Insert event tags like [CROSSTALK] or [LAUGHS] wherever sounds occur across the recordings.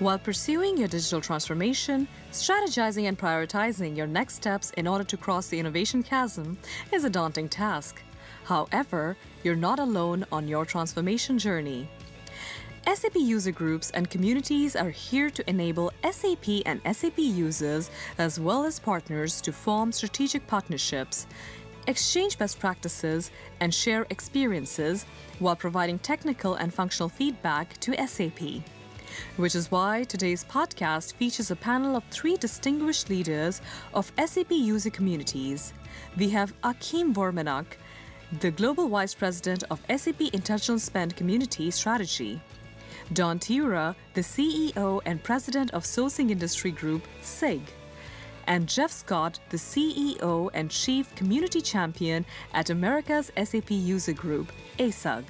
While pursuing your digital transformation, strategizing and prioritizing your next steps in order to cross the innovation chasm is a daunting task. However, you're not alone on your transformation journey. SAP user groups and communities are here to enable SAP and SAP users, as well as partners, to form strategic partnerships, exchange best practices, and share experiences while providing technical and functional feedback to SAP. Which is why today's podcast features a panel of three distinguished leaders of SAP user communities. We have Akim Vormanak, the Global Vice President of SAP Intelligent Spend Community Strategy. Dawn Tiura, the CEO and President of Sourcing Industry Group, SIG. And Jeff Scott, the CEO and Chief Community Champion at America's SAP User Group, ASUG.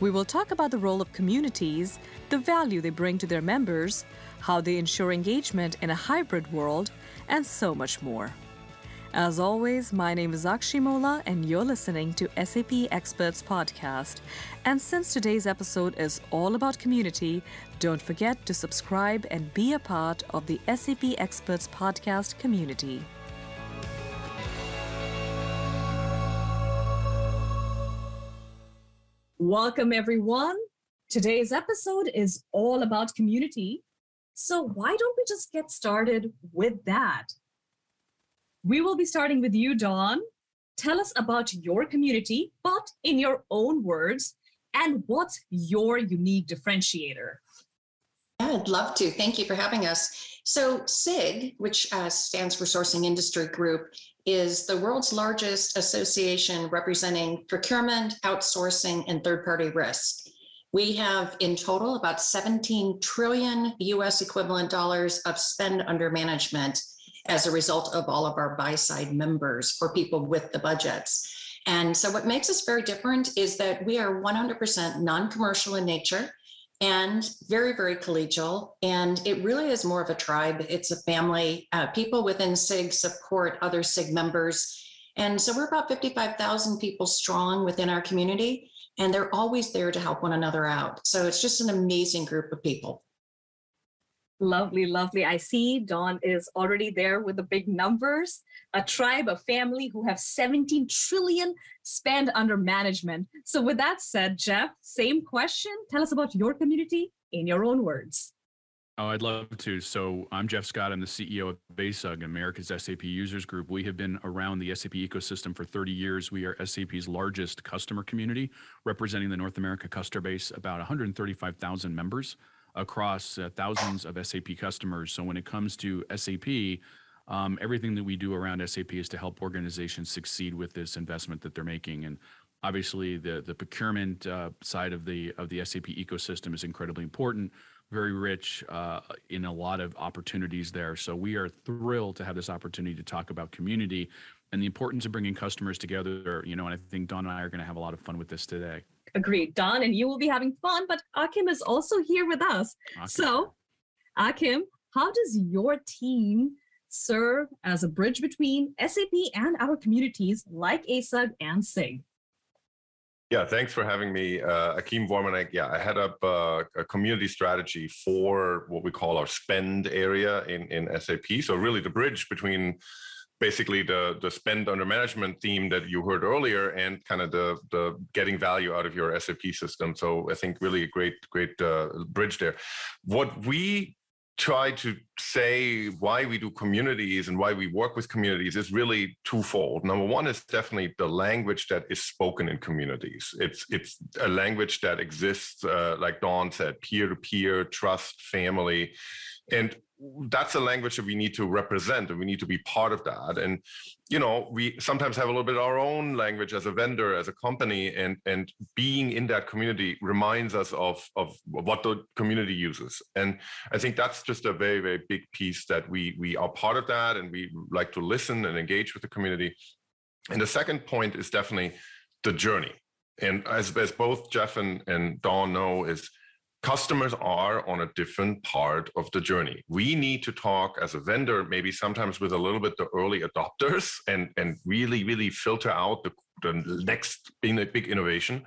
We will talk about the role of communities, the value they bring to their members, how they ensure engagement in a hybrid world, and so much more. As always, my name is Akshi Mola, and you're listening to SAP Experts Podcast. And since today's episode is all about community, don't forget to subscribe and be a part of the SAP Experts Podcast community. Welcome, everyone. Today's episode is all about community. So, why don't we just get started with that? We will be starting with you, Dawn. Tell us about your community, but in your own words, and what's your unique differentiator? Yeah, I'd love to. Thank you for having us. So, SIG, which uh, stands for Sourcing Industry Group, is the world's largest association representing procurement, outsourcing, and third party risk. We have in total about 17 trillion US equivalent dollars of spend under management as a result of all of our buy side members for people with the budgets. And so, what makes us very different is that we are 100% non commercial in nature and very, very collegial. And it really is more of a tribe, it's a family. Uh, people within SIG support other SIG members. And so, we're about 55,000 people strong within our community, and they're always there to help one another out. So, it's just an amazing group of people. Lovely, lovely. I see Dawn is already there with the big numbers. A tribe, a family who have 17 trillion spend under management. So, with that said, Jeff, same question. Tell us about your community in your own words. Oh, I'd love to. So, I'm Jeff Scott. I'm the CEO of ASUG, America's SAP Users Group. We have been around the SAP ecosystem for 30 years. We are SAP's largest customer community, representing the North America customer base, about 135,000 members across uh, thousands of SAP customers. So when it comes to SAP, um, everything that we do around SAP is to help organizations succeed with this investment that they're making. And obviously, the the procurement uh, side of the of the SAP ecosystem is incredibly important. Very rich uh, in a lot of opportunities there. So we are thrilled to have this opportunity to talk about community and the importance of bringing customers together. You know, and I think Dawn and I are going to have a lot of fun with this today. Agreed. Dawn and you will be having fun, but Akim is also here with us. Akim. So, Akim, how does your team serve as a bridge between SAP and our communities like ASUG and SIG? Yeah, thanks for having me. Uh, Akim Vormanek. Yeah, I head up uh, a community strategy for what we call our spend area in, in SAP. So, really, the bridge between basically the the spend under management theme that you heard earlier and kind of the the getting value out of your SAP system. So I think really a great great uh, bridge there. What we try to say why we do communities and why we work with communities is really twofold. Number one is definitely the language that is spoken in communities. It's it's a language that exists, uh, like Dawn said, peer to peer, trust, family, and that's a language that we need to represent and we need to be part of that. And you know we sometimes have a little bit our own language as a vendor as a company and and being in that community reminds us of of what the community uses. And i think that's just a very very big piece that we we are part of that and we like to listen and engage with the community. And the second point is definitely the journey. And as, as both jeff and, and dawn know is customers are on a different part of the journey. We need to talk as a vendor, maybe sometimes with a little bit the early adopters [LAUGHS] and, and really, really filter out the, the next big, big innovation.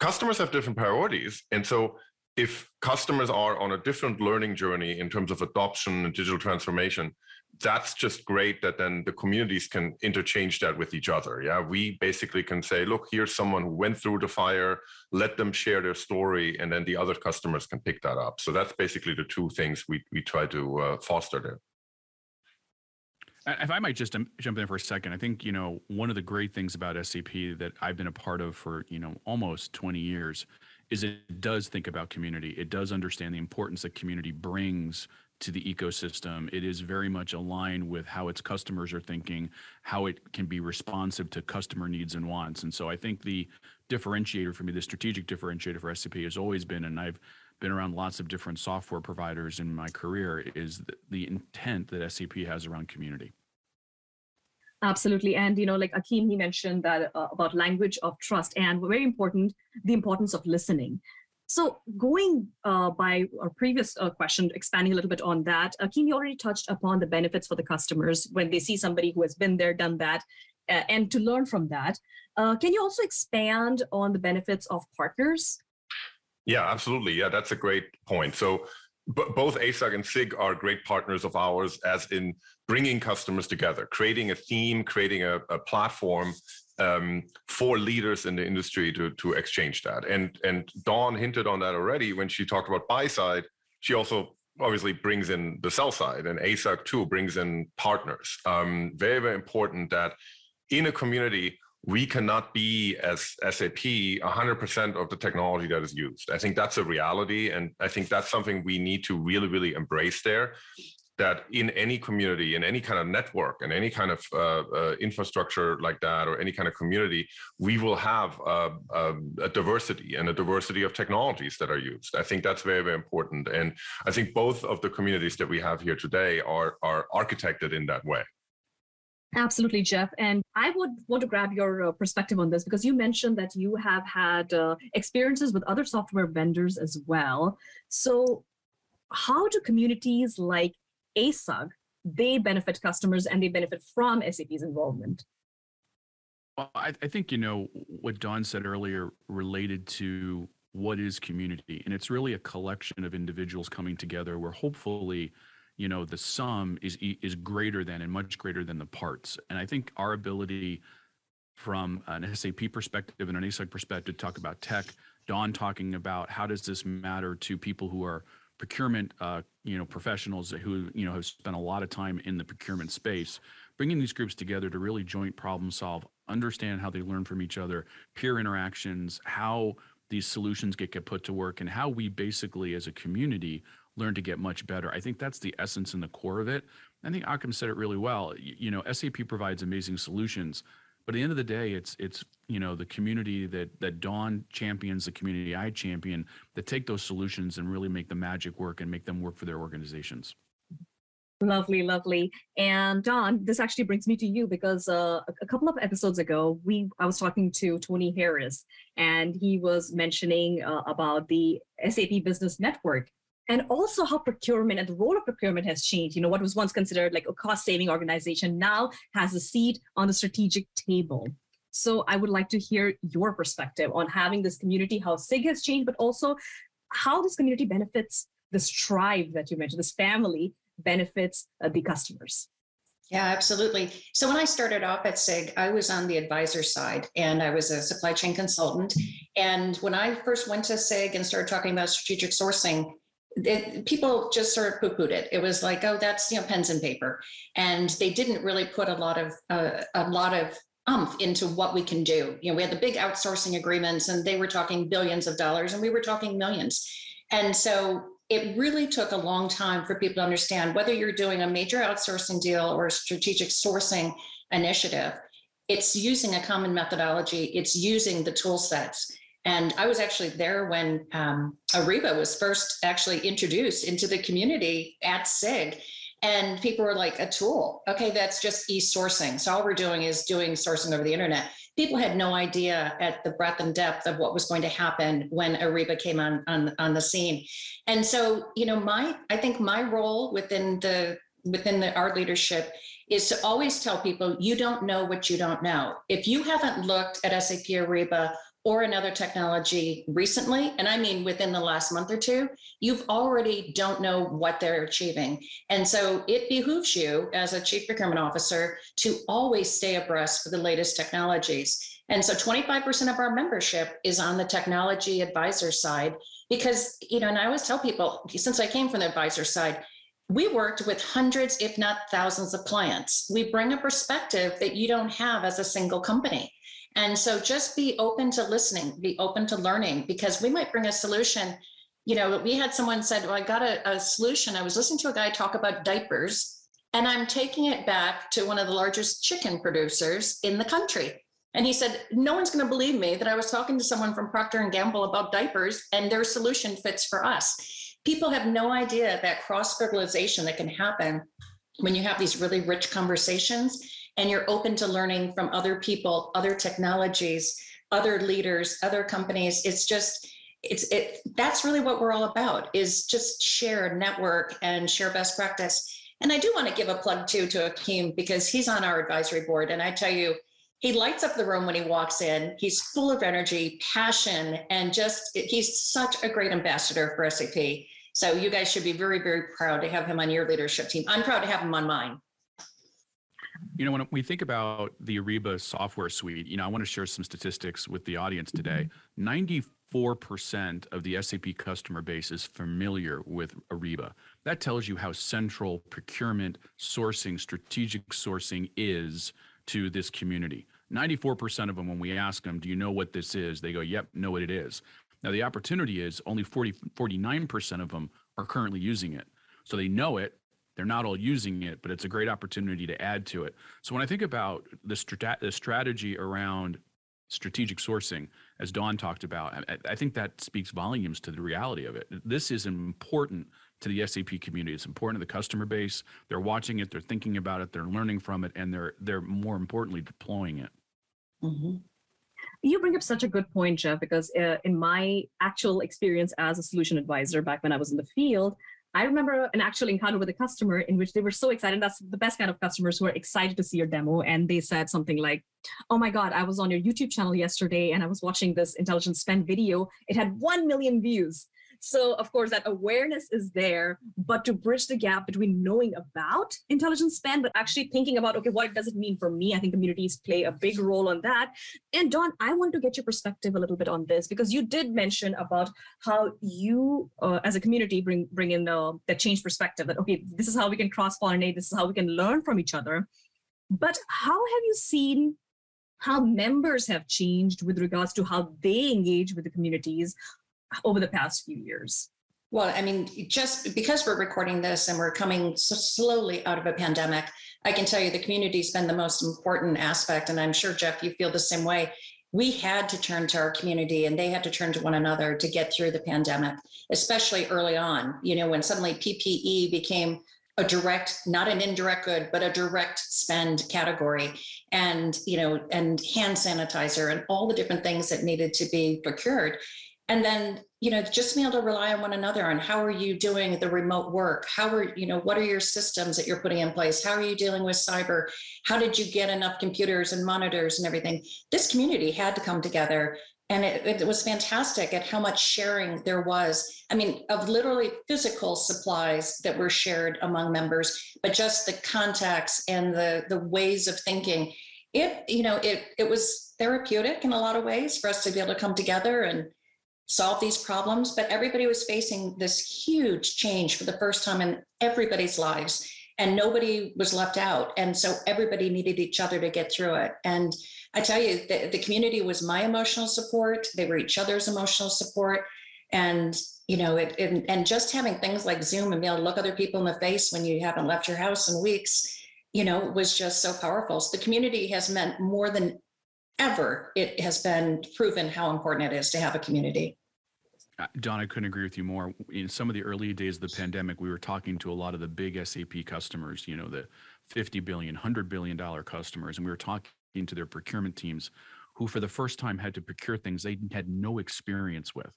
Customers have different priorities. And so if customers are on a different learning journey in terms of adoption and digital transformation, that's just great that then the communities can interchange that with each other. Yeah, we basically can say, look, here's someone who went through the fire, let them share their story, and then the other customers can pick that up. So that's basically the two things we, we try to uh, foster there. If I might just jump in for a second, I think you know one of the great things about SAP that I've been a part of for you know almost 20 years is it does think about community. It does understand the importance that community brings to the ecosystem. It is very much aligned with how its customers are thinking, how it can be responsive to customer needs and wants. And so I think the differentiator for me, the strategic differentiator for SAP has always been, and I've been around lots of different software providers in my career, is the, intent that SAP has around community. Absolutely. And, you know, like Akeem, he mentioned that uh, about language of trust and very important, the importance of listening. So going uh, by our previous uh, question, expanding a little bit on that, Akeem, you already touched upon the benefits for the customers when they see somebody who has been there, done that, uh, and to learn from that. Uh, can you also expand on the benefits of partners? Yeah, absolutely. Yeah, that's a great point. So both ASUG and SIG are great partners of ours, as in bringing customers together, creating a theme, creating a, a platform um, for leaders in the industry to to exchange that. And and Dawn hinted on that already when she talked about buy side. She also obviously brings in the sell side, and ASUG too brings in partners. Um, very very important that in a community we cannot be as SAP 100% of the technology that is used. I think that's a reality. And I think that's something we need to really, really embrace there that in any community, in any kind of network, and any kind of uh, uh, infrastructure like that, or any kind of community, we will have uh, um, a diversity and a diversity of technologies that are used. I think that's very, very important. And I think both of the communities that we have here today are are architected in that way. Absolutely, Jeff. And I would want to grab your uh, perspective on this because you mentioned that you have had uh, experiences with other software vendors as well. So, how do communities like ASUG, they benefit customers and they benefit from SAP's involvement. Well, I, I think, you know, what Dawn said earlier related to what is community. And it's really a collection of individuals coming together where hopefully, you know, the sum is is greater than and much greater than the parts. And I think our ability from an SAP perspective and an ASUG perspective to talk about tech, Dawn talking about how does this matter to people who are procurement uh, you know professionals who you know have spent a lot of time in the procurement space bringing these groups together to really joint problem solve understand how they learn from each other peer interactions how these solutions get, get put to work and how we basically as a community learn to get much better. I think that's the essence and the core of it. I think Akim said it really well. You know sap provides amazing solutions but at the end of the day, it's it's you know the community that that Dawn champions, the community I champion, that take those solutions and really make the magic work and make them work for their organizations. Lovely, lovely. And Dawn, this actually brings me to you because uh, a couple of episodes ago, we I was talking to Tony Harris, and he was mentioning uh, about the SAP Business Network and also how procurement and the role of procurement has changed. You know, what was once considered like a cost saving organization now has a seat on the strategic table. So I would like to hear your perspective on having this community, how SIG has changed, but also how this community benefits this tribe that you mentioned, this family benefits uh, the customers. Yeah, absolutely. So when I started off at SIG, I was on the advisor side and I was a supply chain consultant. And when I first went to SIG and started talking about strategic sourcing, it, people just sort of poo-pooed it. It was like, oh, that's you know pens and paper, and they didn't really put a lot of uh, a lot of umph into what we can do. You know, we had the big outsourcing agreements, and they were talking billions of dollars, and we were talking millions. And so it really took a long time for people to understand whether you're doing a major outsourcing deal or a strategic sourcing initiative. It's using a common methodology. It's using the tool sets and I was actually there when um, Ariba was first actually introduced into the community at SIG. And people were like, a tool. Okay, that's just e sourcing. So all we're doing is doing sourcing over the internet. People had no idea at the breadth and depth of what was going to happen when Ariba came on, on, on the scene. And so, you know, my I think my role within the within the art leadership is to always tell people you don't know what you don't know. If you haven't looked at SAP Ariba or another technology recently, and I mean within the last month or two, you've already don't know what they're achieving. And so it behooves you as a chief procurement officer to always stay abreast with the latest technologies. And so 25% of our membership is on the technology advisor side because, you know, and I always tell people, since I came from the advisor side, we worked with hundreds, if not thousands of clients. We bring a perspective that you don't have as a single company. And so just be open to listening, be open to learning, because we might bring a solution. You know, we had someone said, Well, I got a, a solution. I was listening to a guy talk about diapers, and I'm taking it back to one of the largest chicken producers in the country. And he said, "No one's going to believe me that I was talking to someone from Procter and Gamble about diapers, and their solution fits for us." People have no idea that cross fertilization that can happen when you have these really rich conversations and you're open to learning from other people, other technologies, other leaders, other companies. It's just, it's it that's really what we're all about is just share network and share best practice. And I do want to give a plug too to Akeem because he's on our advisory board. And I tell you, he lights up the room when he walks in. He's full of energy, passion, and just he's such a great ambassador for SAP. So you guys should be very, very proud to have him on your leadership team. I'm proud to have him on mine. You know, when we think about the Ariba software suite, you know, I want to share some statistics with the audience today. 94% mm-hmm. of the SAP customer base is familiar with Ariba. That tells you how central procurement, sourcing, strategic sourcing is to this community. 94% of them, when we ask them, Do you know what this is? They go, Yep, know what it is. Now, the opportunity is only 40, 49% of them are currently using it. So they know it, they're not all using it, but it's a great opportunity to add to it. So when I think about the, strat- the strategy around strategic sourcing, as Dawn talked about, I, I think that speaks volumes to the reality of it. This is important to the SAP community. It's important to the customer base. They're watching it, they're thinking about it, they're learning from it, and they're they're more importantly deploying it. Mm-hmm. You bring up such a good point, Jeff, because uh, in my actual experience as a solution advisor back when I was in the field, I remember an actual encounter with a customer in which they were so excited. That's the best kind of customers who are excited to see your demo. And they said something like, Oh my God, I was on your YouTube channel yesterday and I was watching this intelligent spend video. It had 1 million views. So, of course, that awareness is there, but to bridge the gap between knowing about intelligent spend, but actually thinking about, okay, what does it mean for me? I think communities play a big role on that. And Dawn, I want to get your perspective a little bit on this because you did mention about how you, uh, as a community, bring bring in the, the change perspective that, okay, this is how we can cross pollinate, this is how we can learn from each other. But how have you seen how members have changed with regards to how they engage with the communities over the past few years? Well, I mean, just because we're recording this and we're coming so slowly out of a pandemic, I can tell you the community's been the most important aspect. And I'm sure, Jeff, you feel the same way. We had to turn to our community and they had to turn to one another to get through the pandemic, especially early on, you know, when suddenly PPE became a direct, not an indirect good, but a direct spend category. And, you know, and hand sanitizer and all the different things that needed to be procured and then you know just be able to rely on one another on how are you doing the remote work? How are you know what are your systems that you're putting in place? How are you dealing with cyber? How did you get enough computers and monitors and everything? This community had to come together and it, it was fantastic at how much sharing there was. I mean of literally physical supplies that were shared among members but just the contacts and the the ways of thinking. It you know it it was therapeutic in a lot of ways for us to be able to come together and solve these problems, but everybody was facing this huge change for the first time in everybody's lives, and nobody was left out. And so everybody needed each other to get through it. And I tell you, the, the community was my emotional support, they were each other's emotional support. And you know, it, it, and just having things like Zoom and be able to look other people in the face when you haven't left your house in weeks, you know, was just so powerful. So the community has meant more than ever. It has been proven how important it is to have a community. Uh, Dawn, I couldn't agree with you more. In some of the early days of the pandemic, we were talking to a lot of the big SAP customers, you know, the 50 billion, 100 billion dollar customers, and we were talking to their procurement teams who for the first time had to procure things they had no experience with.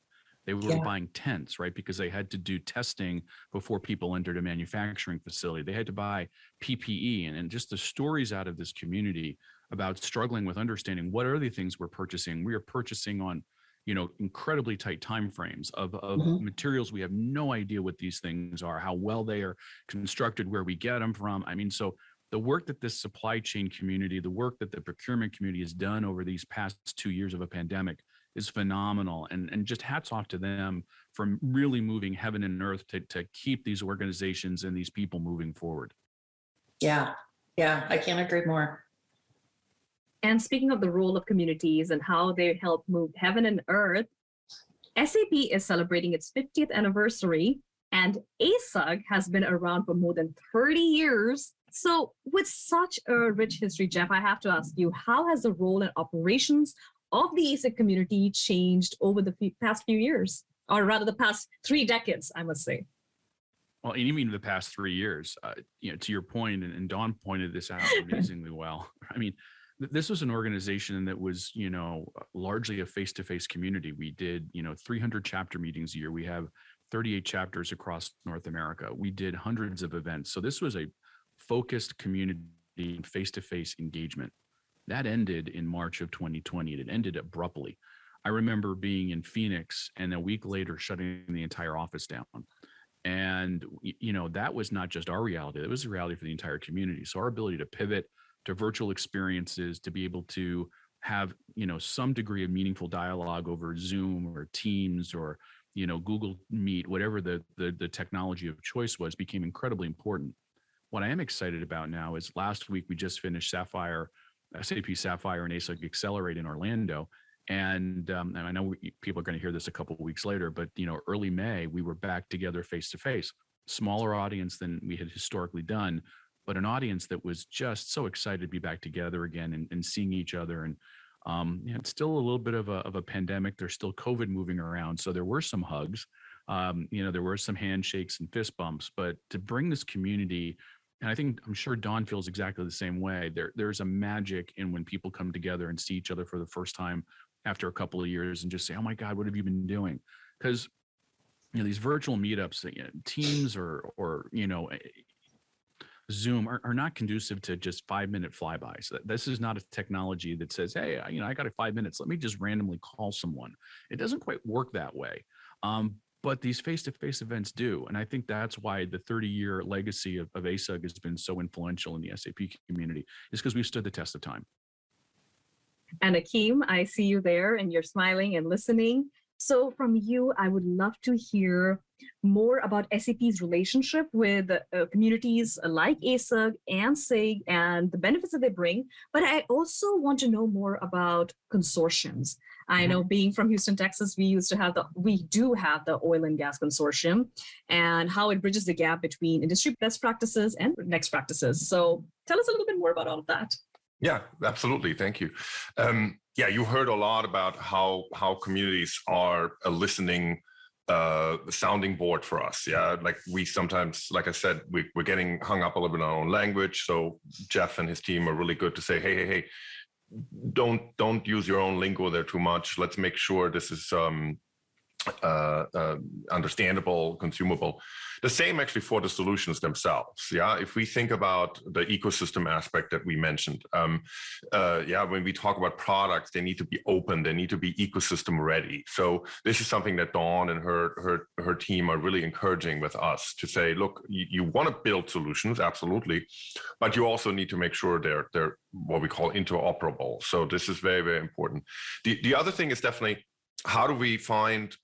They were yeah. buying tents, right? Because they had to do testing before people entered a manufacturing facility. They had to buy PPE and, and just the stories out of this community about struggling with understanding what are the things we're purchasing. We are purchasing on you know incredibly tight time frames of, of mm-hmm. materials. We have no idea what these things are how well they are constructed where we get them from. I mean so the work that this supply chain community the work that the procurement community has done over these past two years of a pandemic is phenomenal. And and just hats off to them for really moving heaven and earth to, to keep these organizations and these people moving forward. Yeah. Yeah i can't agree more and speaking of the role of communities and how they help move heaven and earth, SAP is celebrating its 50th anniversary, and ASUG has been around for more than 30 years. So, with such a rich history, Jeff, I have to ask you how has the role and operations of the ASUG community changed over the past few years, or rather, the past three decades, I must say? Well, and even the past three years, uh, you know, to your point, and, and Dawn pointed this out [LAUGHS] amazingly well. I mean, this was an organization that was you know uh, largely a face-to-face community. We did you know 300 chapter meetings a year. We have 38 chapters across north america. We did hundreds of events. So this was a focused community face-to-face engagement. That ended in march of 2020 it ended abruptly. I remember being in phoenix and a week later shutting the entire office down. And you know that was not just our reality. That was the reality for the entire community. So our ability to pivot to virtual experiences to be able to have you know some degree of meaningful dialogue over zoom or teams or you know google meet whatever the, the the, technology of choice was became incredibly important. What i am excited about now is last week we just finished sapphire sap sapphire and asug accelerate in orlando. And, um, and i know we, people are going to hear this a couple of weeks later but you know early may we were back together face to face. Smaller audience than we had historically done but an audience that was just so excited to be back together again and, and seeing each other. And um, it's still a little bit of a, of a pandemic. There's still COVID moving around. So there were some hugs, um, you know, there were some handshakes and fist bumps, but to bring this community, and I think I'm sure Dawn feels exactly the same way. There, there's a magic in when people come together and see each other for the first time after a couple of years and just say, "Oh my God, what have you been doing?" Because you know these virtual meetups, you know, teams or or you know Zoom are, are not conducive to just five minute flybys. This is not a technology that says, hey, you know, I got a five minutes. Let me just randomly call someone. It doesn't quite work that way. Um, but these face-to-face events do and i think that's why the 30-year legacy of, of asug has been so influential in the sap community is because we've stood the test of time and akeem i see you there and you're smiling and listening so, from you, I would love to hear more about SAP's relationship with uh, communities like ASUG and SIG and the benefits that they bring. But I also want to know more about consortiums. I mm-hmm. know being from Houston, Texas, we used to have the, we do have the oil and gas consortium and how it bridges the gap between industry best practices and next practices. So, tell us a little bit more about all of that. Yeah, absolutely. Thank you. Um, yeah, you heard a lot about how how communities are a listening uh, the sounding board for us. Yeah, like we sometimes, like I said, we, we're getting hung up a little bit on our own language. So Jeff and his team are really good to say, hey, hey, hey, don't don't use your own lingo there too much. Let's make sure this is um, uh, uh, understandable, consumable. The same actually for the solutions themselves. Yeah, if we think about the ecosystem aspect that we mentioned, um, uh, yeah, when we talk about products, they need to be open, they need to be ecosystem ready. So this is something that Dawn and her her her team are really encouraging with us to say, look, you, you want to build solutions, absolutely, but you also need to make sure they're they're what we call interoperable. So this is very very important. The the other thing is definitely how do we find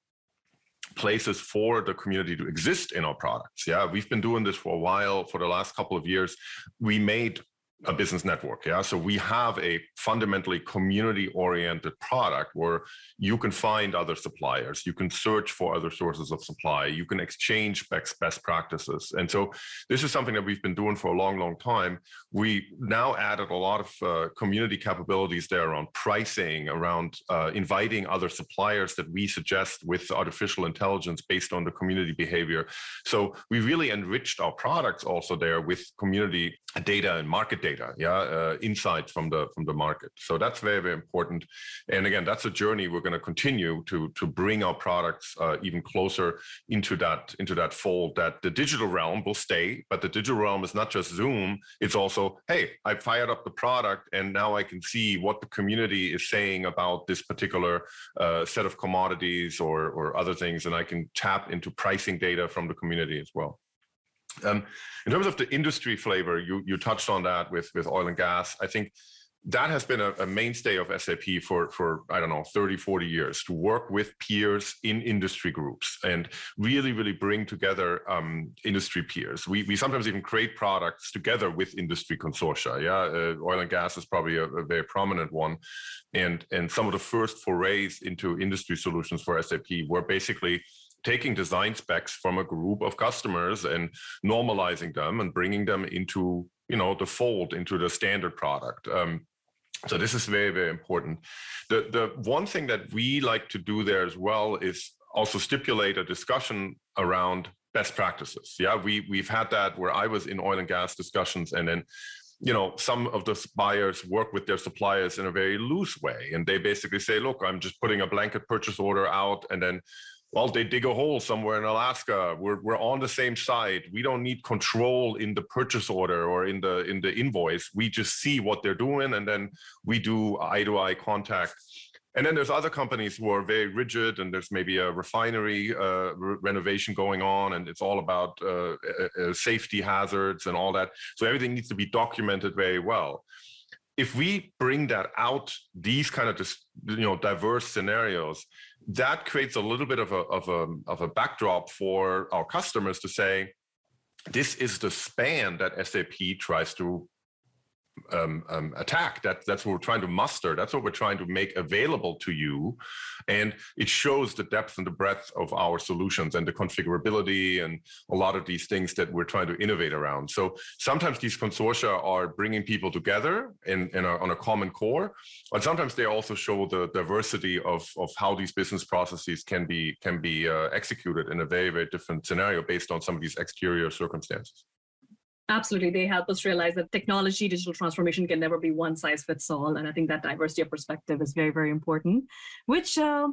places for the community to exist in our products. Yeah, we've been doing this for a while. For the last couple of years, we made a business network. Yeah. So we have a fundamentally community oriented product where you can find other suppliers, you can search for other sources of supply, you can exchange best, best practices. And so this is something that we've been doing for a long, long time. We now added a lot of uh, community capabilities there around pricing, around uh, inviting other suppliers that we suggest with artificial intelligence based on the community behavior. So we really enriched our products also there with community data and market data data, yeah, uh, insights from the from the market. So that's very very important. And again, that's a journey we're going to continue to to bring our products uh, even closer into that into that fold. That the digital realm will stay, but the digital realm is not just Zoom. It's also, hey, I fired up the product, and now I can see what the community is saying about this particular uh, set of commodities or or other things, and I can tap into pricing data from the community as well. Um, in terms of the industry flavor, you you touched on that with with oil and gas. I think that has been a, a, mainstay of SAP for, for, I don't know, 30, 40 years to work with peers in industry groups and really, really bring together um, industry peers. We, we sometimes even create products together with industry consortia. Yeah, uh, oil and gas is probably a, a, very prominent one. And, and some of the first forays into industry solutions for SAP were basically taking design specs from a group of customers and normalizing them and bringing them into you know the fold into the standard product. Um, so this is very very important. The the one thing that we like to do there as well is also stipulate a discussion around best practices. Yeah we we've had that where i was in oil and gas discussions and then you know some of the buyers work with their suppliers in a very loose way. And they basically say look i'm just putting a blanket purchase order out and then well, they dig a hole somewhere in Alaska. We're, we're on the same side. We don't need control in the purchase order or in the in the invoice. We just see what they're doing, and then we do eye to eye contact. And then there's other companies who are very rigid, and there's maybe a refinery uh, re- renovation going on, and it's all about uh, uh, safety hazards and all that. So everything needs to be documented very well if we bring that out these kind of just you know diverse scenarios that creates a little bit of a, of a, of a backdrop for our customers to say, this is the span that SAP tries to um, um, attack. That, that's what we're trying to muster. That's what we're trying to make available to you. And it shows the depth and the breadth of our solutions and the configurability and a lot of these things that we're trying to innovate around. So sometimes these consortia are bringing people together in, in a, on a common core, but sometimes they also show the diversity of, of how these business processes can be, can be uh, executed in a very, very different scenario based on some of these exterior circumstances. Absolutely. They help us realize that technology, digital transformation can never be one size fits all. And I think that diversity of perspective is very, very important, which uh,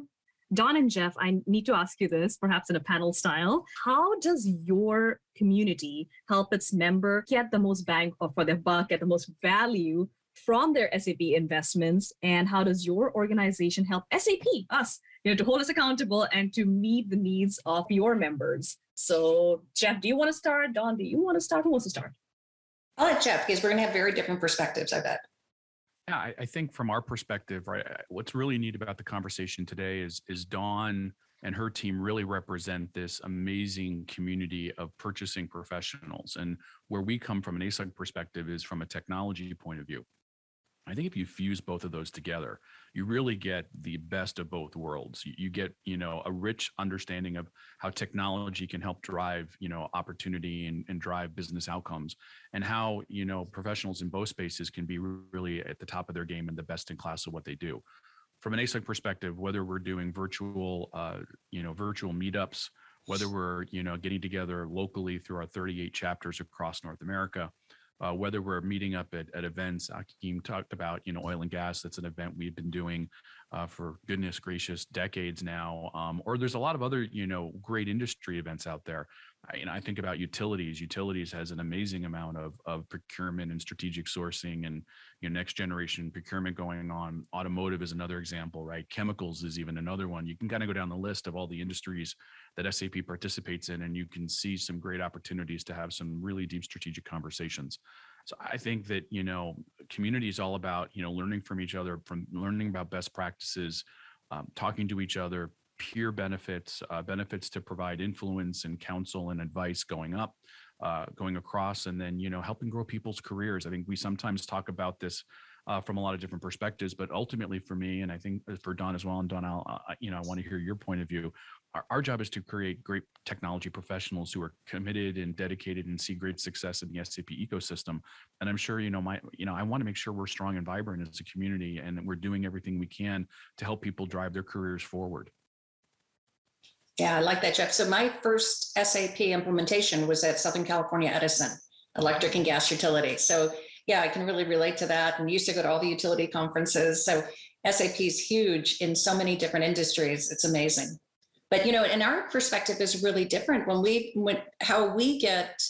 Dawn and Jeff, I need to ask you this, perhaps in a panel style. How does your community help its member get the most bang for their buck, get the most value from their SAP investments? And how does your organization help SAP, us, you know, to hold us accountable and to meet the needs of your members? So, Jeff, do you want to start? Dawn, do you want to start? Who wants to start? I'll let Jeff because we're going to have very different perspectives, I bet. Yeah, I, I think from our perspective, right, what's really neat about the conversation today is is Dawn and her team really represent this amazing community of purchasing professionals. And where we come from an ASUG perspective is from a technology point of view. I think if you fuse both of those together, you really get the best of both worlds. You, get, you know, a rich understanding of how technology can help drive, you know, opportunity and, and drive business outcomes, and how you know professionals in both spaces can be really at the top of their game and the best in class of what they do. From an ASUG perspective, whether we're doing virtual, uh, you know, virtual meetups, whether we're you know getting together locally through our 38 chapters across North America uh, whether we're meeting up at, at events. Akeem talked about, you know, oil and gas. That's an event we've been doing uh, for goodness gracious decades now. Um, or there's a lot of other, you know, great industry events out there. I, you know, I think about utilities. Utilities has an amazing amount of, of procurement and strategic sourcing and you know, next generation procurement going on. Automotive is another example, right? Chemicals is even another one. You can kind of go down the list of all the industries that SAP participates in, and you can see some great opportunities to have some really deep strategic conversations. So I think that you know, community is all about you know learning from each other, from learning about best practices, um, talking to each other, peer benefits, uh, benefits to provide influence and counsel and advice going up, uh, going across, and then you know helping grow people's careers. I think we sometimes talk about this uh, from a lot of different perspectives, but ultimately for me, and I think for Dawn as well, and Dawn, I'll, you know, I want to hear your point of view. Our, our job is to create great technology professionals who are committed and dedicated and see great success in the SAP ecosystem. And I'm sure, you know, my, you know, I want to make sure we're strong and vibrant as a community, and we're doing everything we can to help people drive their careers forward. Yeah, I like that, Jeff. So my first SAP implementation was at Southern California Edison Electric and Gas Utility. So yeah, I can really relate to that. And used to go to all the utility conferences. So SAP is huge in so many different industries. It's amazing. But you know, and our perspective is really different when we when how we get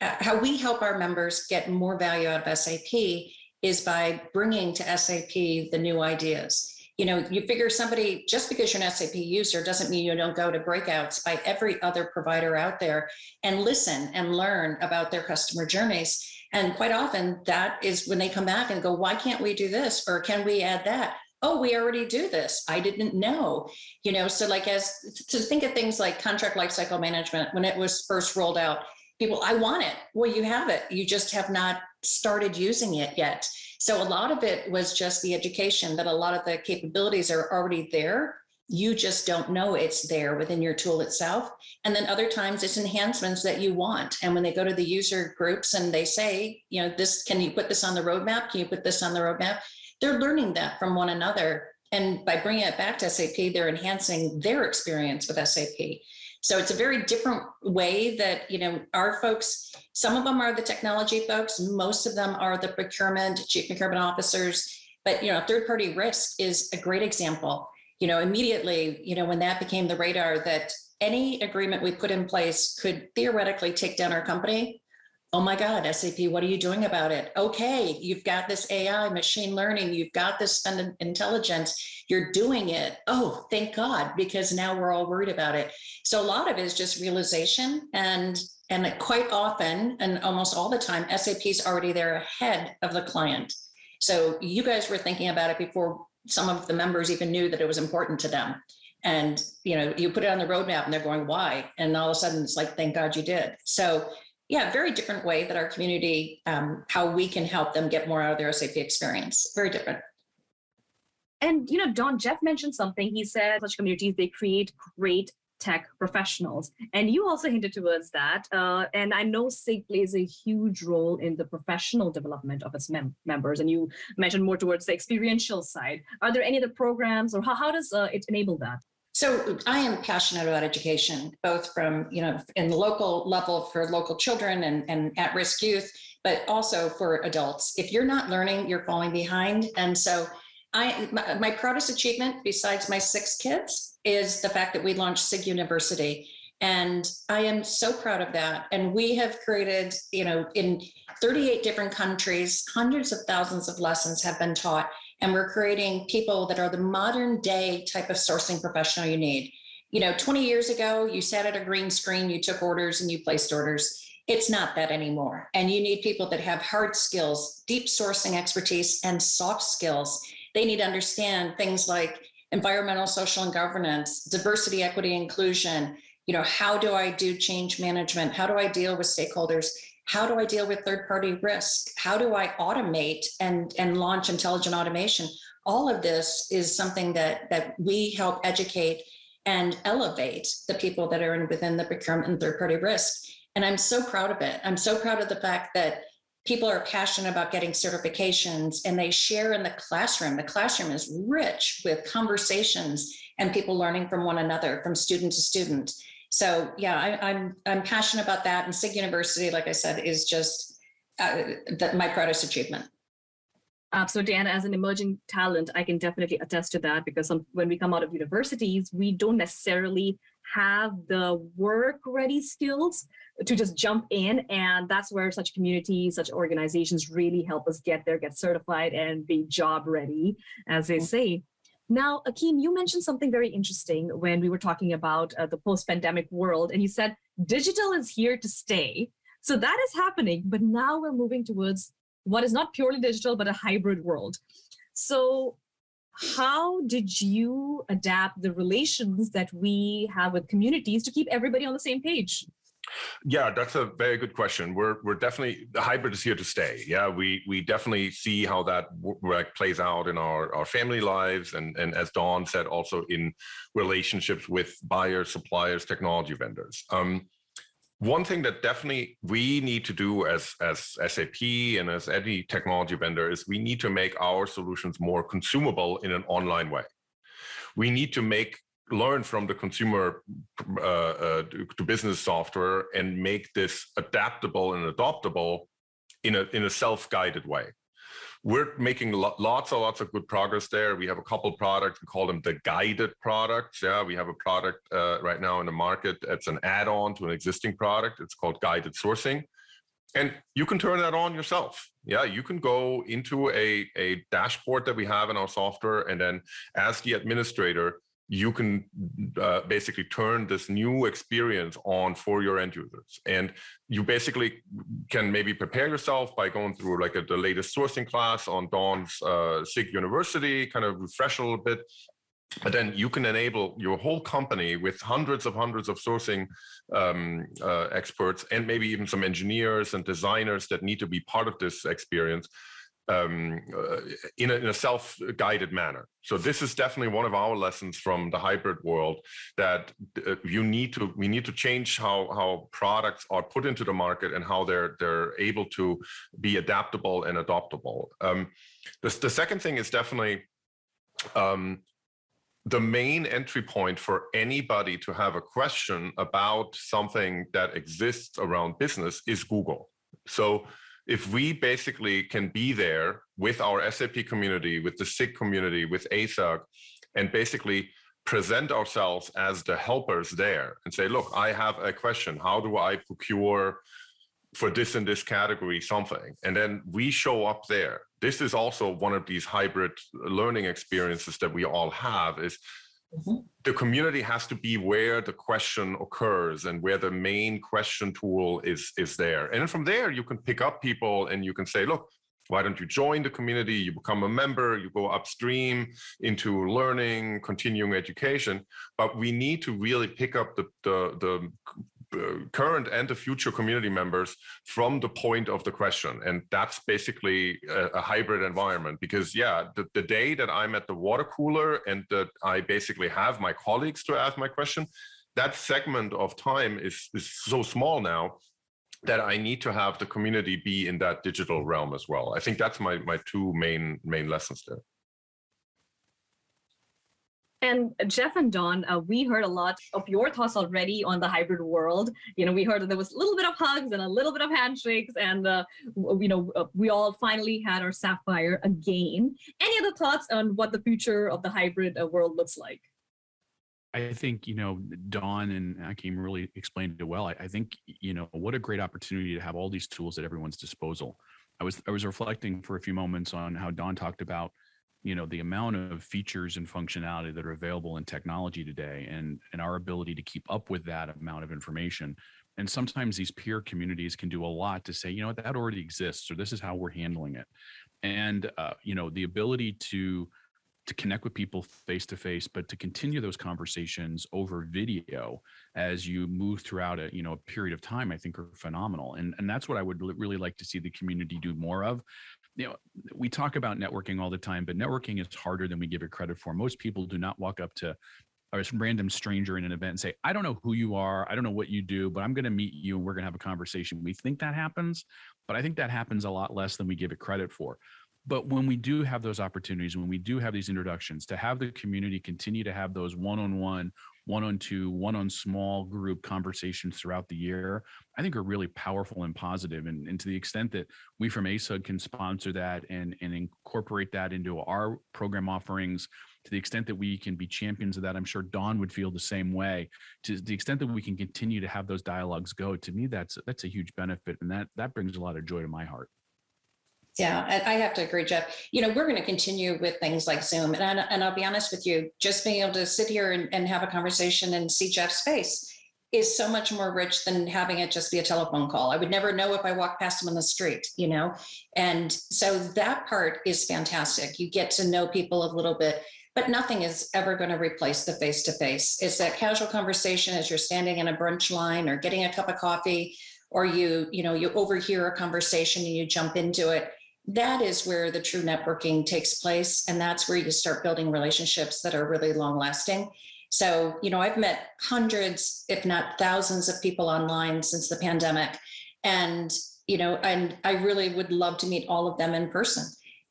how we help our members get more value out of SAP is by bringing to SAP the new ideas. You know, you figure somebody just because you're an SAP user doesn't mean you don't go to breakouts by every other provider out there and listen and learn about their customer journeys. And quite often that is when they come back and go, why can't we do this? Or can we add that? oh we already do this i didn't know you know so like as to think of things like contract lifecycle management when it was first rolled out people i want it well you have it you just have not started using it yet so a lot of it was just the education that a lot of the capabilities are already there. You just don't know it's there within your tool itself. And then other times it's enhancements that you want. And when they go to the user groups and they say you know this can you put this on the roadmap? Can you put this on the roadmap? They're learning that from one another. And by bringing it back to SAP, they're enhancing their experience with SAP. So it's a very different way that, you know, our folks, some of them are the technology folks, most of them are the procurement, chief procurement officers. But, you know, third party risk is a great example. You know, immediately, you know, when that became the radar that any agreement we put in place could theoretically take down our company, oh my God, SAP, what are you doing about it? Okay, you've got this AI, machine learning, you've got this intelligence, you're doing it. Oh, thank God, because now we're all worried about it. So a lot of it is just realization and and quite often and almost all the time, SAP is already there ahead of the client. So you guys were thinking about it before some of the members even knew that it was important to them. And you know, you put it on the roadmap and they're going, why? And all of a sudden it's like, thank God you did. So yeah, very different way that our community, um, how we can help them get more out of their SAP experience. Very different. And you know, Dawn Jeff mentioned something. He said such communities they create great tech professionals, and you also hinted towards that. Uh, and I know SIG plays a huge role in the professional development of its mem- members. And you mentioned more towards the experiential side. Are there any other programs, or how, how does uh, it enable that? So I am passionate about education, both from, you know, in the local level for local children and, and at-risk youth, but also for adults. If you're not learning, you're falling behind. And so I my, my proudest achievement, besides my six kids, is the fact that we launched SIG University. And I am so proud of that. And we have created, you know, in 38 different countries, hundreds of thousands of lessons have been taught and we're creating people that are the modern day type of sourcing professional you need. You know, 20 years ago, you sat at a green screen, you took orders and you placed orders. It's not that anymore. And you need people that have hard skills, deep sourcing expertise, and soft skills. They need to understand things like environmental, social, and governance, diversity, equity, inclusion. You know, how do I do change management? How do I deal with stakeholders? How do I deal with third party risk? How do I automate and, and launch intelligent automation? All of this is something that, that we help educate and elevate the people that are in, within the procurement and third party risk. And I'm so proud of it. I'm so proud of the fact that people are passionate about getting certifications and they share in the classroom. The classroom is rich with conversations and people learning from one another, from student to student. So yeah, I, I'm I'm passionate about that. And SIG University, like I said, is just uh, the, my proudest achievement. Absolutely, and as an emerging talent, I can definitely attest to that because some, when we come out of universities, we don't necessarily have the work ready skills to just jump in and that's where such communities such organizations really help us get there get certified and be job ready as they mm. say now, Akeem, you mentioned something very interesting when we were talking about uh, the post pandemic world, and you said digital is here to stay. So that is happening, but now we're moving towards what is not purely digital, but a hybrid world. So, how did you adapt the relations that we have with communities to keep everybody on the same page? Yeah, that's a very good question. We're we're definitely the hybrid is here to stay. Yeah, we we definitely see how that work plays out in our our family lives, and and as Dawn said, also in relationships with buyers, suppliers, technology vendors. Um, one thing that definitely we need to do as as SAP and as any technology vendor is we need to make our solutions more consumable in an online way. We need to make learn from the consumer uh, uh, to business software and make this adaptable and adoptable in a in a self-guided way we're making lots and lots of good progress there. We have a couple products. We call them the guided products. Yeah, we have a product uh, right now in the market. It's an add-on to an existing product. It's called guided sourcing, and you can turn that on yourself. Yeah, you can go into a a dashboard that we have in our software, and then as the administrator, you can uh, basically turn this new experience on for your end users. And you basically can maybe prepare yourself by going through like a, the latest sourcing class on dawn's uh, sig university kind of refresh a little bit. But then you can enable your whole company with hundreds of hundreds of sourcing um, uh, experts and maybe even some engineers and designers that need to be part of this experience um, uh, in, a, a self-guided manner. So this is definitely one of our lessons from the hybrid world that uh, you need to we need to change how how products are put into the market and how they're they're able to be adaptable and adoptable. Um, the, the second thing is definitely um, the main entry point for anybody to have a question about something that exists around business is Google. So if we basically can be there with our SAP community, with the SIG community, with ASUG, and basically present ourselves as the helpers there and say, look, I have a question. How do I procure for this and this category something? And then we show up there. This is also one of these hybrid learning experiences that we all have is Mm-hmm. The community has to be where the question occurs and where the main question tool is is there. And then from there, you can pick up people and you can say, look, why don't you join the community? You become a member, you go upstream into learning, continuing education. But we need to really pick up the, the, the Uh, current and the future community members from the point of the question. And that's basically a, a hybrid environment because yeah the, the, day that i'm at the water cooler and that i basically have my colleagues to ask my question that segment of time is, is so small now that i need to have the community be in that digital realm as well. I think that's my my two main main lessons there and Jeff and Dawn, uh, we heard a lot of your thoughts already on the hybrid world. You know, we heard that there was a little bit of hugs and a little bit of handshakes, and uh, you know, uh, we all finally had our sapphire again. Any other thoughts on what the future of the hybrid uh, world looks like? I think you know Dawn and Akim really explained it well. I, I think you know what a great opportunity to have all these tools at everyone's disposal. I was I was reflecting for a few moments on how Dawn talked about you know the amount of features and functionality that are available in technology today and and our ability to keep up with that amount of information. And sometimes these peer communities can do a lot to say you know that already exists or this is how we're handling it. And uh, you know the ability to to connect with people face to face but to continue those conversations over video as you move throughout a you know a period of time i think are phenomenal. And and that's what i would really like to see the community do more of you know we talk about networking all the time but networking is harder than we give it credit for. Most people do not walk up to a random stranger in an event and say i don't know who you are. I don't know what you do but i'm going to meet you and we're going to have a conversation. We think that happens but i think that happens a lot less than we give it credit for. But when we do have those opportunities when we do have these introductions to have the community continue to have those one-on-one one on two, one on small group conversations throughout the year, I think are really powerful and positive. And, and to the extent that we from ASUG can sponsor that and, and incorporate that into our program offerings, to the extent that we can be champions of that, I'm sure Dawn would feel the same way. To the extent that we can continue to have those dialogues go, to me, that's that's a huge benefit, and that that brings a lot of joy to my heart. Yeah, I have to agree, Jeff. You know, we're going to continue with things like Zoom. And, and I'll be honest with you, just being able to sit here and, and have a conversation and see Jeff's face is so much more rich than having it just be a telephone call. I would never know if I walked past him on the street, you know? And so that part is fantastic. You get to know people a little bit, but nothing is ever going to replace the face to face. It's that casual conversation as you're standing in a brunch line or getting a cup of coffee or you, you know, you overhear a conversation and you jump into it that is where the true networking takes place. And that's where you start building relationships that are really long lasting. So, you know, I've met hundreds, if not thousands of people online since the pandemic. And, you know, and I really would love to meet all of them in person.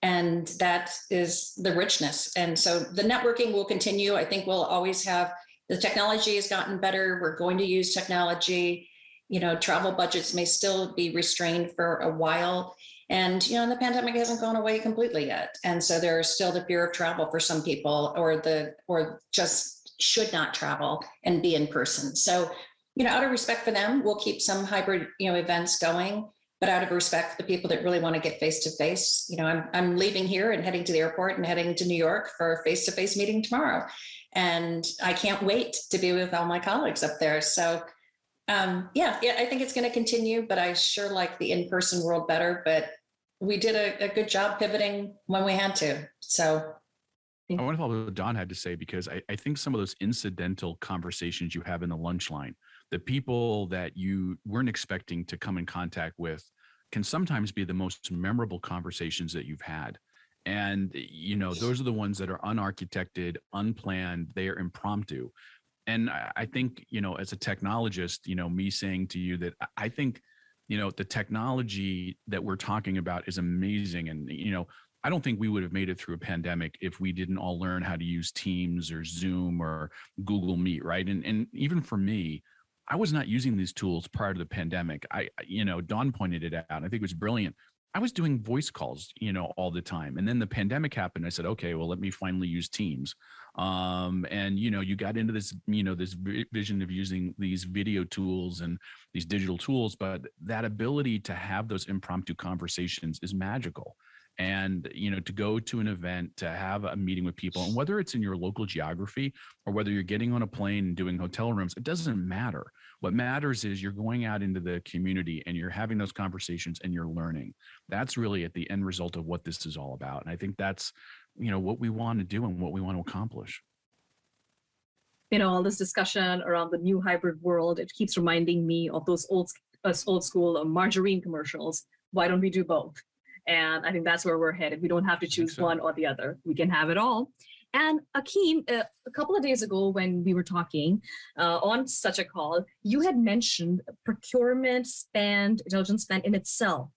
And that is the richness. And so the networking will continue. I think we'll always have the technology has gotten better. We're going to use technology you know, travel budgets may still be restrained for a while. And, you know, the pandemic hasn't gone away completely yet. And so there's still the fear of travel for some people or the, or just should not travel and be in person. So, you know, out of respect for them, we'll keep some hybrid, you know, events going. But out of respect for the people that really want to get face to face, you know, I'm, I'm leaving here and heading to the airport and heading to New York for a face to face meeting tomorrow. And I can't wait to be with all my colleagues up there. So, um, yeah, yeah, I think it's going to continue, but I sure like the in person world better. But we did a, a, good job pivoting when we had to. So I want to follow what Dawn had to say because I, I think some of those incidental conversations you have in the lunch line, the people that you weren't expecting to come in contact with, can sometimes be the most memorable conversations that you've had. And, you know, those are the ones that are unarchitected, unplanned, they are impromptu and I think, you know, as a technologist, you know, me saying to you that I think, you know, the technology that we're talking about is amazing. And, you know, I don't think we would have made it through a pandemic if we didn't all learn how to use Teams or Zoom or Google Meet, right? And and even for me, I was not using these tools prior to the pandemic. I, you know, Dawn pointed it out. I think it was brilliant. I was doing voice calls, you know, all the time. And then the pandemic happened. I said, okay, well, let me finally use Teams um, and you know you got into this you know this vision of using these video tools and these digital tools but that ability to have those impromptu conversations is magical and you know to go to an event to have a meeting with people and whether it's in your local geography or whether you're getting on a plane and doing hotel rooms it doesn't matter what matters is you're going out into the community and you're having those conversations and you're learning. That's really at the end result of what this is all about and i think that's you know what we want to do and what we want to accomplish. You know all this discussion around the new hybrid world it keeps reminding me of those old uh, old school margarine commercials why don't we do both? And i think that's where we're headed. We don't have to choose so. one or the other. We can have it all and Akeem, uh, a couple of days ago when we were talking uh, on such a call, you had mentioned procurement spend, intelligent spend in itself.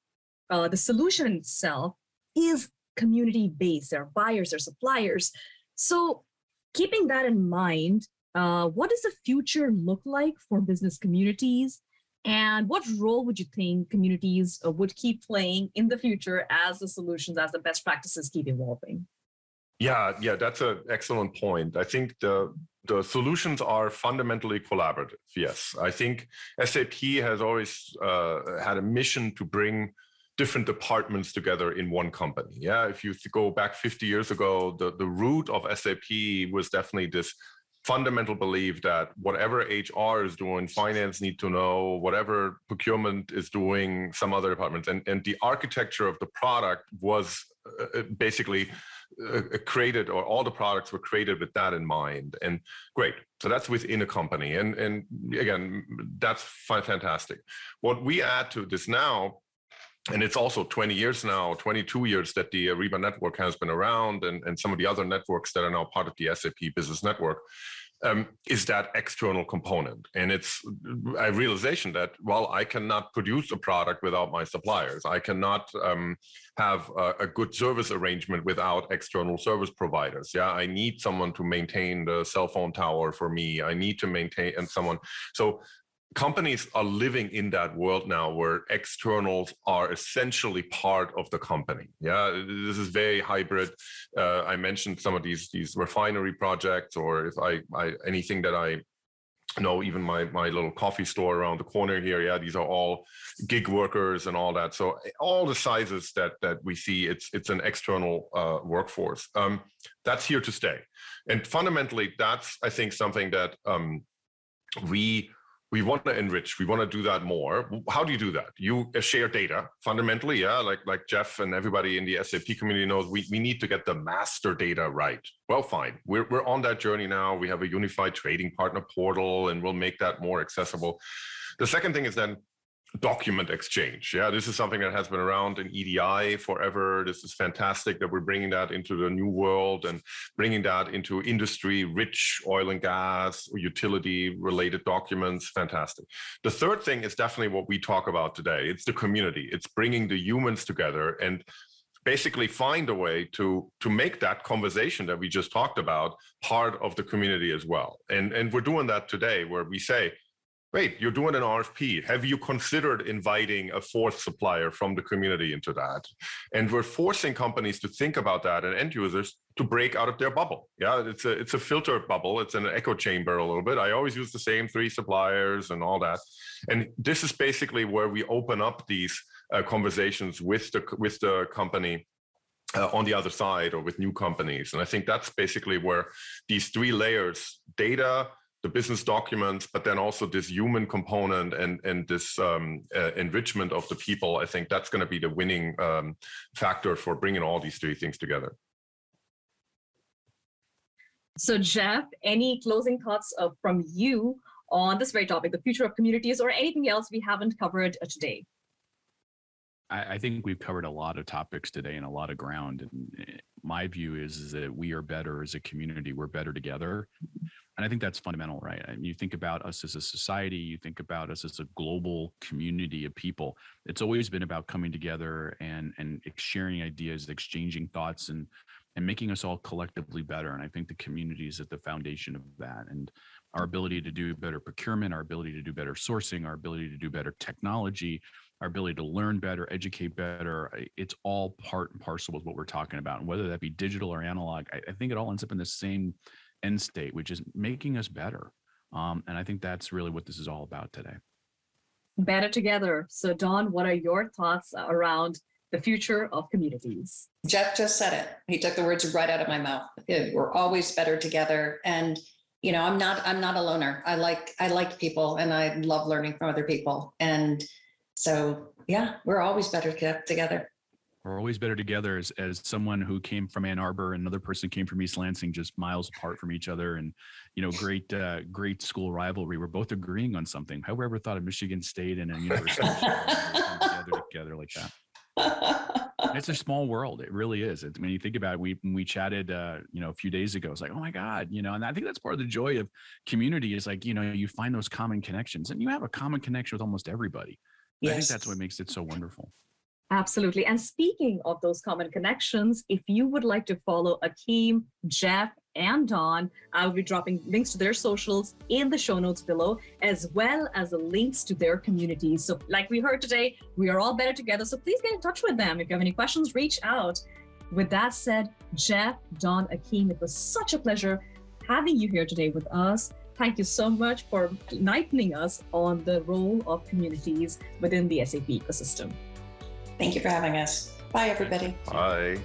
Uh, the solution itself is community based, there are buyers, there are suppliers. So, keeping that in mind, uh, what does the future look like for business communities? And what role would you think communities uh, would keep playing in the future as the solutions, as the best practices keep evolving? Yeah, yeah, that's an excellent point. I think the the solutions are fundamentally collaborative. Yes, I think SAP has always uh, had a mission to bring different departments together in one company. Yeah, if you go back 50 years ago, the, the root of SAP was definitely this fundamental belief that whatever HR is doing, finance need to know, whatever procurement is doing, some other departments. And, and the architecture of the product was uh, uh basically uh, uh, created, or all the products were created with that in mind. And great. So that's within a company. And, and again, that's fantastic. What we add to this now and it's also 20 years now 22 years that the ariba network has been around and, and some of the other networks that are now part of the sap business network um, is that external component. And it's a realization that well i cannot produce a product without my suppliers. I cannot um, have a, a, good service arrangement without external service providers. Yeah i need someone to maintain the cell phone tower for me. I need to maintain and someone so companies are living in that world now where externals are essentially part of the company. Yeah this is very hybrid. Uh, i mentioned some of these these refinery projects or if I, I anything that i know even my my little coffee store around the corner here. Yeah these are all gig workers and all that. So all the sizes that that we see it's it's an external uh, workforce. Um, that's here to stay. And fundamentally that's i think something that um, we we want to enrich we want to do that more. How do you do that? You uh, share data fundamentally yeah like like jeff and everybody in the sap community knows we, we need to get the master data right. Well fine. We're, we're on that journey now. We have a unified trading partner portal and we'll make that more accessible. The second thing is then document exchange. Yeah, this is something that has been around in EDI forever. This is fantastic that we're bringing that into the new world and bringing that into industry rich oil and gas, utility related documents. Fantastic. The third thing is definitely what we talk about today. It's the community. It's bringing the humans together and basically find a way to to make that conversation that we just talked about part of the community as well. And and we're doing that today where we say Wait, you're doing an RFP. Have you considered inviting a fourth supplier from the community into that? And we're forcing companies to think about that and end users to break out of their bubble. Yeah, it's a it's a filter bubble. It's an echo chamber a little bit. I always use the same three suppliers and all that. And this is basically where we open up these uh, conversations with the with the company uh, on the other side or with new companies. And I think that's basically where these three layers data, the business documents, but then also this human component and and this um, uh, enrichment of the people. I think that's going to be the winning um, factor for bringing all these three things together. So, Jeff, any closing thoughts uh, from you on this very topic, the future of communities, or anything else we haven't covered uh, today? I, I, think we've covered a lot of topics today and a lot of ground. And eh, my view is, is that we are better as a community. We're better together. And I think that's fundamental, right? I mean, you think about us as a society, you think about us as a global community of people. It's always been about coming together and and sharing ideas, exchanging thoughts, and and making us all collectively better. And I think the community is at the foundation of that. And our ability to do better procurement, our ability to do better sourcing, our ability to do better technology, our ability to learn better, educate better. It's all part and parcel with what we're talking about. And whether that be digital or analog, I, I think it all ends up in the same end state, which is making us better. Um, and I think that's really what this is all about today. Better together. So, Dawn, what are your thoughts around the future of communities? Jeff just said it. He took the words right out of my mouth. We're always better together. And you know, I'm not I'm not a loner. I like I like people and I love learning from other people. And so, yeah, we're always better together. We're always better together as, as someone who came from Ann Arbor and another person came from East Lansing, just miles apart from each other. And, you know, great, uh, great school rivalry. We're both agreeing on something. Have we ever thought of Michigan State and a university together, [LAUGHS] together like that? it's a small world. It really is. It, when you think about it, we we chatted, uh, you know, a few days ago, it's like, oh my god, you know, and I think that's part of the joy of community is like, you know, you find those common connections, and you have a common connection with almost everybody. Yes. I think that's what makes it so wonderful. Absolutely. And speaking of those common connections, if you would like to follow Akeem, Jeff, and Dawn, I will be dropping links to their socials in the show notes below, as well as the links to their communities. So, like we heard today, we are all better together. So, please get in touch with them. If you have any questions, reach out. With that said, Jeff, Dawn, Akeem, it was such a pleasure having you here today with us. Thank you so much for enlightening us on the role of communities within the SAP ecosystem. Thank you for having us. Bye, everybody. Bye.